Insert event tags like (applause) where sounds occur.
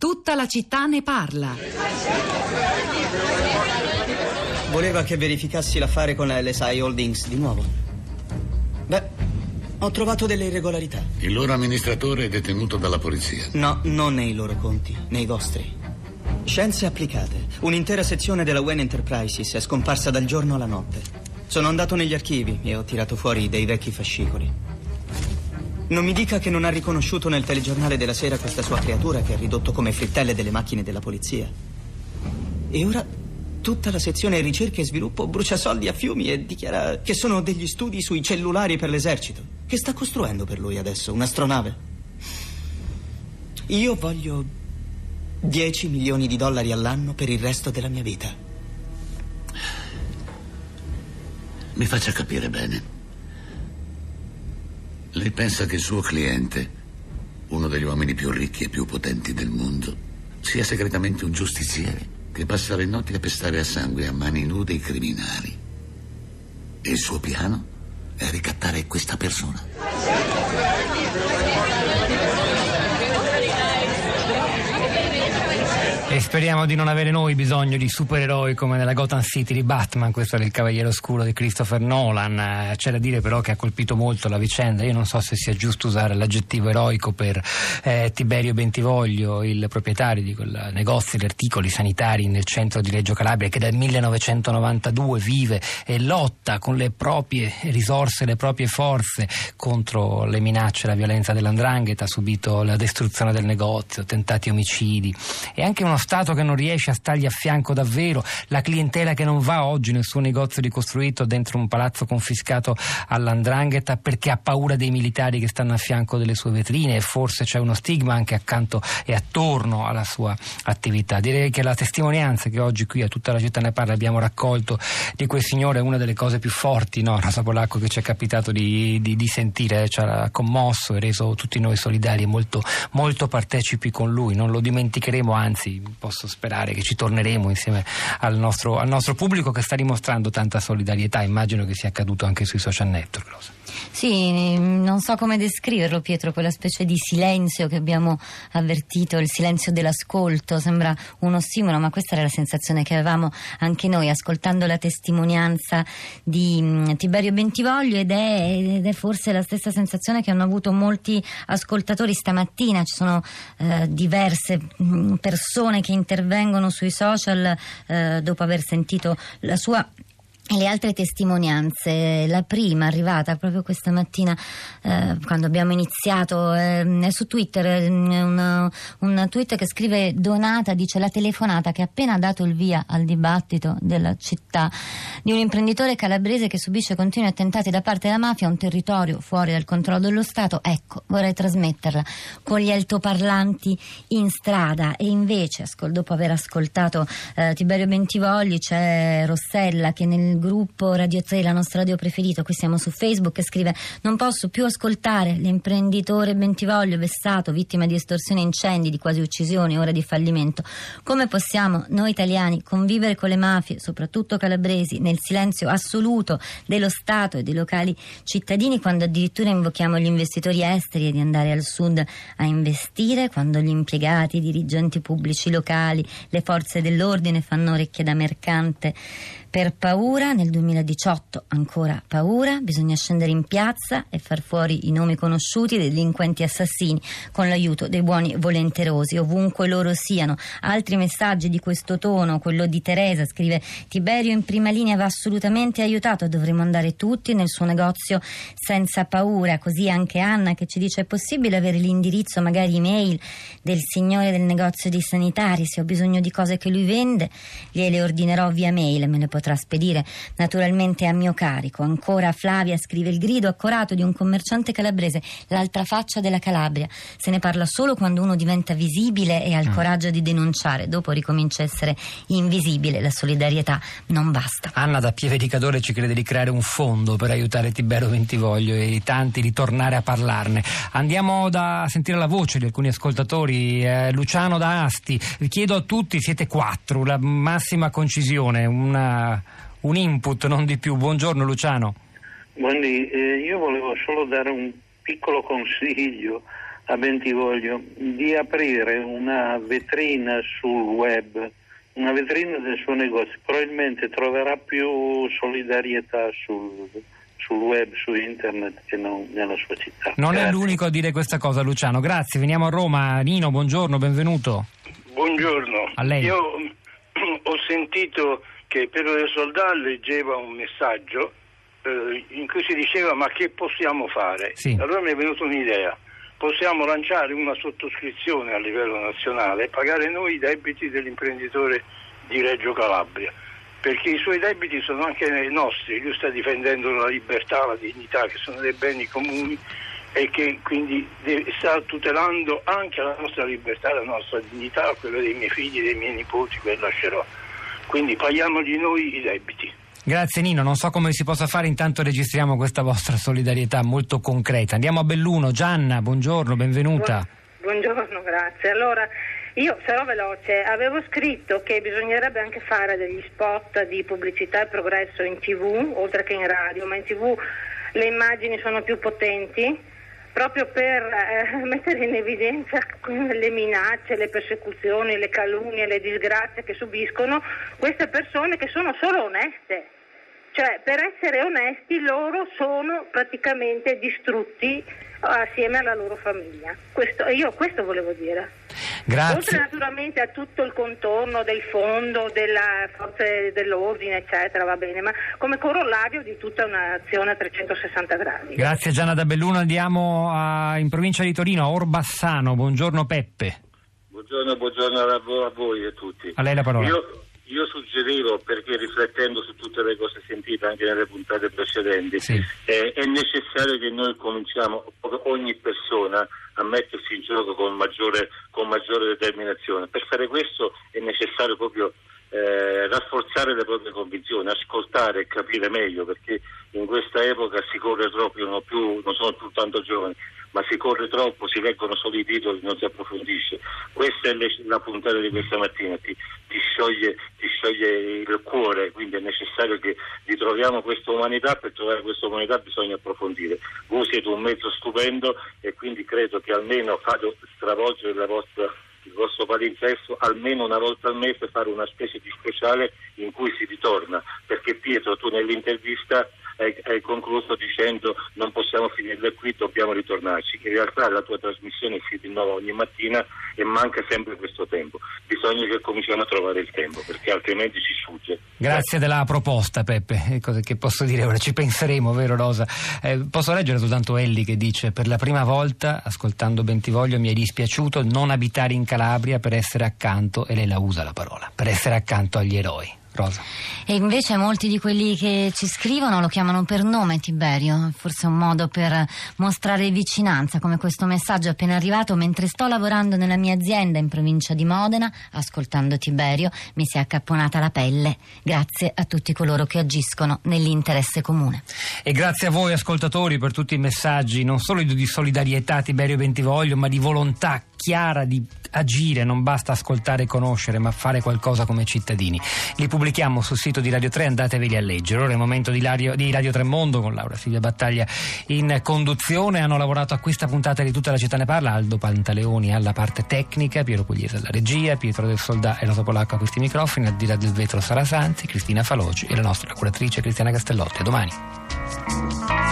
Tutta la città ne parla. Voleva che verificassi l'affare con la LSI Holdings di nuovo. Beh, ho trovato delle irregolarità. Il loro amministratore è detenuto dalla polizia. No, non nei loro conti, nei vostri. Scienze applicate. Un'intera sezione della Wen Enterprises è scomparsa dal giorno alla notte. Sono andato negli archivi e ho tirato fuori dei vecchi fascicoli. Non mi dica che non ha riconosciuto nel telegiornale della sera questa sua creatura che ha ridotto come frittelle delle macchine della polizia. E ora tutta la sezione ricerca e sviluppo brucia soldi a fiumi e dichiara che sono degli studi sui cellulari per l'esercito. Che sta costruendo per lui adesso? Un'astronave? Io voglio 10 milioni di dollari all'anno per il resto della mia vita. Mi faccia capire bene. Lei pensa che il suo cliente, uno degli uomini più ricchi e più potenti del mondo, sia segretamente un giustiziere che passa le notti a pestare a sangue a mani nude i criminali. E il suo piano è ricattare questa persona. Speriamo di non avere noi bisogno di supereroi come nella Gotham City di Batman, questo era il Cavaliere Oscuro di Christopher Nolan. Eh, c'è da dire però che ha colpito molto la vicenda. Io non so se sia giusto usare l'aggettivo eroico per eh, Tiberio Bentivoglio, il proprietario di quel negozio di articoli sanitari nel centro di Reggio Calabria che dal 1992 vive e lotta con le proprie risorse, le proprie forze contro le minacce la violenza dell'andrangheta, ha subito la distruzione del negozio, tentati omicidi e anche uno Stato che non riesce a stargli a fianco davvero, la clientela che non va oggi nel suo negozio ricostruito dentro un palazzo confiscato all'Andrangheta perché ha paura dei militari che stanno a fianco delle sue vetrine e forse c'è uno stigma anche accanto e attorno alla sua attività. Direi che la testimonianza che oggi qui a tutta la città ne parla abbiamo raccolto di quel signore è una delle cose più forti, no? Rosa Polacco, che ci è capitato di, di, di sentire, ci ha commosso e reso tutti noi solidari e molto, molto partecipi con lui. Non lo dimenticheremo, anzi posso sperare che ci torneremo insieme al nostro, al nostro pubblico che sta dimostrando tanta solidarietà. Immagino che sia accaduto anche sui social network. Sì, non so come descriverlo Pietro, quella specie di silenzio che abbiamo avvertito, il silenzio dell'ascolto, sembra uno stimolo, ma questa era la sensazione che avevamo anche noi ascoltando la testimonianza di mm, Tiberio Bentivoglio ed è, ed è forse la stessa sensazione che hanno avuto molti ascoltatori stamattina, ci sono eh, diverse mm, persone che intervengono sui social eh, dopo aver sentito la sua le altre testimonianze, la prima arrivata proprio questa mattina eh, quando abbiamo iniziato eh, su Twitter, eh, un, un, tweet che scrive Donata, dice la telefonata che ha appena dato il via al dibattito della città. Di un imprenditore calabrese che subisce continui attentati da parte della mafia a un territorio fuori dal controllo dello Stato, ecco vorrei trasmetterla. Con gli altoparlanti in strada. E invece dopo aver ascoltato eh, Tiberio Bentivogli c'è Rossella che nel gruppo Radio 3, la nostra radio preferito, qui siamo su Facebook, e scrive non posso più ascoltare l'imprenditore Bentivoglio vessato, vittima di estorsione e incendi, di quasi uccisioni, ora di fallimento. Come possiamo noi italiani convivere con le mafie, soprattutto calabresi, nel silenzio assoluto dello Stato e dei locali cittadini quando addirittura invochiamo gli investitori esteri di andare al sud a investire, quando gli impiegati, i dirigenti pubblici locali, le forze dell'ordine fanno orecchie da mercante per paura, nel 2018 ancora paura, bisogna scendere in piazza e far fuori i nomi conosciuti dei delinquenti assassini con l'aiuto dei buoni volenterosi, ovunque loro siano. Altri messaggi di questo tono, quello di Teresa, scrive Tiberio in prima linea va assolutamente aiutato, dovremmo andare tutti nel suo negozio senza paura, così anche Anna che ci dice è possibile avere l'indirizzo, magari email del signore del negozio di sanitari, se ho bisogno di cose che lui vende, gliele ordinerò via mail, me le potrà potrà spedire naturalmente a mio carico. Ancora Flavia scrive il grido accorato di un commerciante calabrese, l'altra faccia della Calabria. Se ne parla solo quando uno diventa visibile e ha il mm. coraggio di denunciare, dopo ricomincia a essere invisibile. La solidarietà non basta. Anna da Pieve di Cadore ci crede di creare un fondo per aiutare Tibero Ventivoglio e i tanti di tornare a parlarne. Andiamo da, sentire la voce di alcuni ascoltatori. Eh, Luciano da Asti, chiedo a tutti, siete quattro, la massima concisione, una un input, non di più. Buongiorno Luciano. Buondì, eh, io volevo solo dare un piccolo consiglio a Bentivoglio di aprire una vetrina sul web, una vetrina del suo negozio, probabilmente troverà più solidarietà sul, sul web, su internet che non nella sua città. Non Grazie. è l'unico a dire questa cosa, Luciano. Grazie, veniamo a Roma. Nino, buongiorno, benvenuto. Buongiorno, A lei. io (clears throat) ho sentito che Pedro del Soldà leggeva un messaggio eh, in cui si diceva ma che possiamo fare? Sì. Allora mi è venuta un'idea, possiamo lanciare una sottoscrizione a livello nazionale e pagare noi i debiti dell'imprenditore di Reggio Calabria, perché i suoi debiti sono anche i nostri, lui sta difendendo la libertà, la dignità che sono dei beni comuni e che quindi sta tutelando anche la nostra libertà, la nostra dignità, quella dei miei figli, dei miei nipoti che lascerò. Quindi paghiamogli noi i debiti. Grazie Nino, non so come si possa fare, intanto registriamo questa vostra solidarietà molto concreta. Andiamo a Belluno, Gianna, buongiorno, benvenuta. Buongiorno, grazie. Allora, io sarò veloce. Avevo scritto che bisognerebbe anche fare degli spot di pubblicità e progresso in tv, oltre che in radio, ma in tv le immagini sono più potenti proprio per eh, (laughs) mettere in evidenza le minacce, le persecuzioni, le calunnie, le disgrazie che subiscono queste persone che sono solo oneste. Cioè, per essere onesti, loro sono praticamente distrutti assieme alla loro famiglia. Questo, e io questo volevo dire. Oltre Grazie. naturalmente a tutto il contorno del fondo, delle forze dell'ordine, eccetera, va bene, ma come corollario di tutta un'azione a 360 gradi. Grazie Gianna da Belluno, andiamo a- in provincia di Torino, a Orbassano, buongiorno Peppe. Buongiorno, buongiorno a voi, a voi e a tutti. A lei la parola. Io, io suggerivo, perché riflettendo su tutte le cose sentite anche nelle puntate precedenti, Sì. eh, è necessario che noi cominciamo, ogni persona, a mettersi in gioco con maggiore, con maggiore determinazione. Per fare questo è necessario proprio eh, rafforzare le proprie convinzioni, ascoltare e capire meglio, perché in questa epoca si corre troppo, io non, più, non sono più tanto giovane, ma si corre troppo, si leggono solo i titoli, non si approfondisce. Questa è la puntata di questa mattina, ti, ti scioglie, ti scioglie il cuore, quindi è necessario che ritroviamo questa umanità, per trovare questa umanità bisogna approfondire. Voi siete un mezzo stupendo e quindi credo che almeno fate stravolgere la vostra vostro palinsesto almeno una volta al mese fare una specie di speciale in cui si ritorna perché Pietro tu nell'intervista hai, hai concluso dicendo non possiamo finirla qui dobbiamo ritornarci in realtà la tua trasmissione si rinnova ogni mattina e manca sempre questo tempo bisogna che cominciamo a trovare il tempo perché altrimenti ci sfugge Grazie della proposta Peppe, cosa che posso dire ora? Ci penseremo, vero Rosa? Eh, posso leggere soltanto Elli che dice per la prima volta, ascoltando Bentivoglio, mi è dispiaciuto non abitare in Calabria per essere accanto, e lei la usa la parola, per essere accanto agli eroi. Rosa. E invece molti di quelli che ci scrivono lo chiamano per nome Tiberio, forse un modo per mostrare vicinanza, come questo messaggio appena arrivato mentre sto lavorando nella mia azienda in provincia di Modena, ascoltando Tiberio, mi si è accapponata la pelle. Grazie a tutti coloro che agiscono nell'interesse comune. E grazie a voi ascoltatori per tutti i messaggi, non solo di solidarietà a Tiberio Bentivoglio, ma di volontà chiara di agire, non basta ascoltare e conoscere, ma fare qualcosa come cittadini. Li pubblichiamo sul sito di Radio 3, andateveli a leggere. Ora è il momento di, Lario- di Radio Tremondo con Laura Silvia Battaglia in conduzione. Hanno lavorato a questa puntata di Tutta la città ne parla, Aldo Pantaleoni alla parte tecnica, Piero Pugliese alla regia, Pietro del Soldà e Rosa Polacco a questi microfoni, al di là del vetro Sara Sanzi, Cristina Faloci e la nostra curatrice Cristiana Castellotti. A domani.